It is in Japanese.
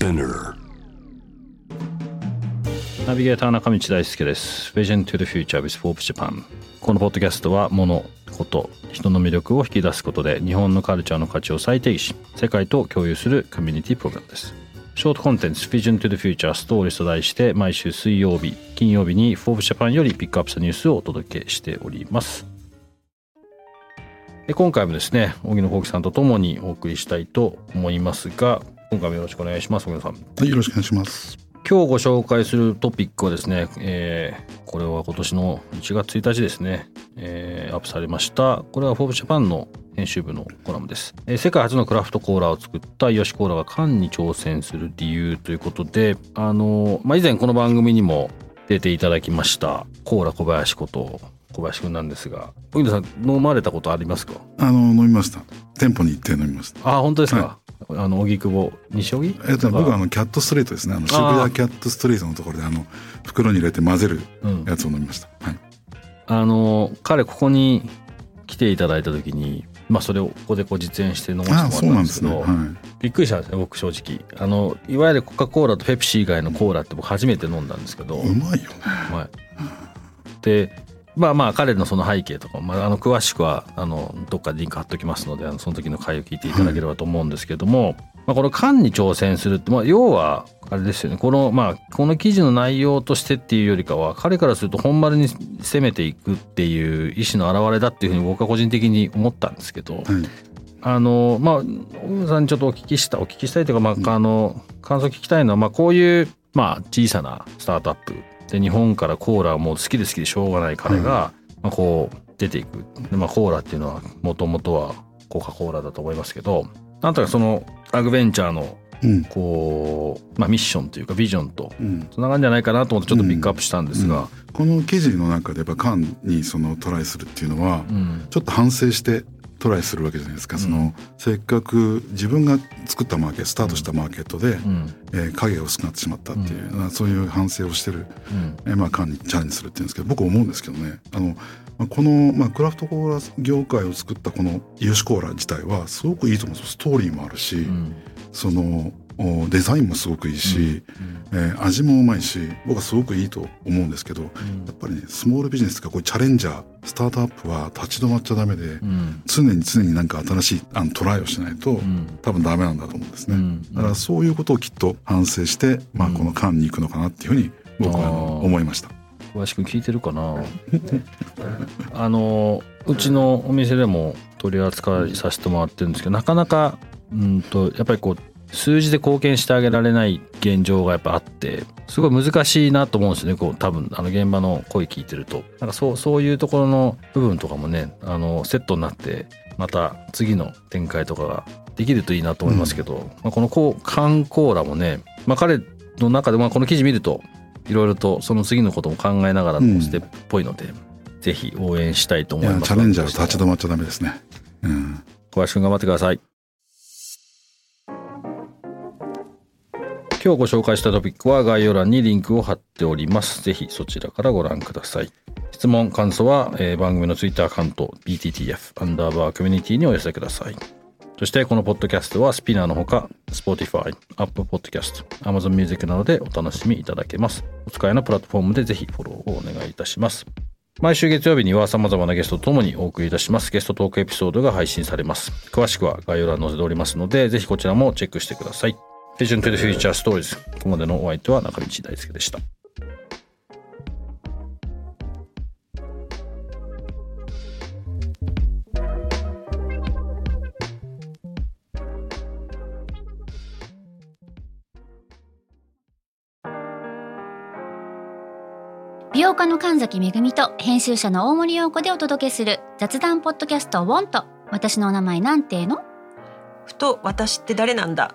ナビゲーター中道大輔です。Vision to the Future with Forbes Japan このポッドキャストは物こと人の魅力を引き出すことで日本のカルチャーの価値を再定義し世界と共有するコミュニティプログラムです。ショートコンテンツ Vision to the Future Stories と題して毎週水曜日金曜日に Forbes Japan よりピックアップしたニュースをお届けしております。今回もですね荻野幸喜さんとともにお送りしたいと思いますが今回もよろしくお願いします荻野さん。はいよろしくお願いします。今日ご紹介するトピックはですね、えー、これは今年の1月1日ですね、えー、アップされました。これは「フォーブジャパンの編集部のコラムです、えー、世界初のクラフトコーラを作ったヨシコーラが缶に挑戦する理由ということであの、まあ、以前この番組にも出ていただきましたコーラ小林こと小林くんなんですが小木さん飲まれたことありますか？あの飲みました。店舗に行って飲みました。あ本当ですか、はいあの荻窪西荻？えっと僕はあのキャットストリートですね。あの渋谷キャットストリートのところであの袋に入れて混ぜるやつを飲みました、うん、はい、あの彼ここに来ていただいた時にまあそれをここでこう実演して飲ませてもらったんですけど、ね。はい、びっくりしたんですね僕正直。あのいわゆるコカ・コーラとペプシ以外のコーラって僕初めて飲んだんですけど。うまいよね。うまい。でまあまあ彼のその背景とか、まあ、あの詳しくはあのどっかでリンク貼っときますのであのその時の回を聞いていただければと思うんですけども、まあ、この缶に挑戦するって、まあ、要はあれですよね。このまあこの記事の内容としてっていうよりかは彼からすると本丸に攻めていくっていう意思の表れだっていうふうに僕は個人的に思ったんですけど、はい、あのまあ小野さんにちょっとお聞きしたお聞きしたいというか、まあ、あの感想聞きたいのは、まあ、こういうまあ小さなスタートアップで日本からコーラをもう好きで好きでしょうがない彼が、まあ、こう出ていく。で、まあ、コーラっていうのはもともとはコカ・コーラだと思いますけどなんとかそのアグベンチャーのこう、まあ、ミッションというかビジョンとつながるんじゃないかなと思ってちょっとピックアップしたんですが、この記事の中でやっぱ缶にそのトライするっていうのは、ちょっと反省してトライするわけじゃないですか、うん、そのせっかく自分が作ったマーケットスタートしたマーケットで、うん、えー、影が薄くなってしまったっていう、うん、そういう反省をしてる、うん、えー、まあ、間にチャレンジするっていうんですけど僕思うんですけどね。あの、まあ、この、まあ、クラフトコーラ業界を作ったこのイヨシコーラ自体はすごくいいと思うんですストーリーもあるし、そのデザインもすごくいいし、うん、えー、味もうまいし僕はすごくいいと思うんですけど、うん、やっぱりねスモールビジネスとかこうチャレンジャースタートアップは立ち止まっちゃダメで、うん、常に常になんか新しいあのトライをしないと、多分ダメなんだと思うんですね、だからそういうことをきっと反省して、まあ、この間に行くのかなっていうふうに僕は思いました。小林君聞いてるかな？あのうちのお店でも取り扱いさせてもらってるんですけどなかなかうんとやっぱりこう数字で貢献してあげられない現状がやっぱあってすごい難しいなと思うんですねこう多分あの現場の声聞いてると。なんかそうそういうところの部分とかもねあのセットになってまた次の展開とかができるといいなと思いますけど、うん、まあ、このこう缶コーラもね、まあ、彼の中で、まあ、この記事見るといろいろとその次のことも考えながらのステップっぽいので、うん、ぜひ応援したいと思います。チャレンジャー立ち止まっちゃダメですね、うん、小林君頑張ってください今日ご紹介したトピックは概要欄にリンクを貼っております。ぜひそちらからご覧ください。質問、感想は、えー、番組のツイッターアカウント BTTF アンダーバーコミュニティにお寄せください。そしてこのポッドキャストはスピナーのほか Spotify、Apple Podcast、Amazon Music などでお楽しみいただけます。お使いのプラットフォームでぜひフォローをお願いいたします。毎週月曜日には様々なゲストとともにお送りいたしますゲストトークエピソードが配信されます。詳しくは概要欄に載せておりますので、ぜひこちらもチェックしてください。Vision to the Future Stories ここまでのお相手は中道大輔でした。美容家の神崎めぐみと編集者の大森洋子でお届けする雑談ポッドキャスト「ウォンと私の名前なんての?」ふと私って誰なんだ？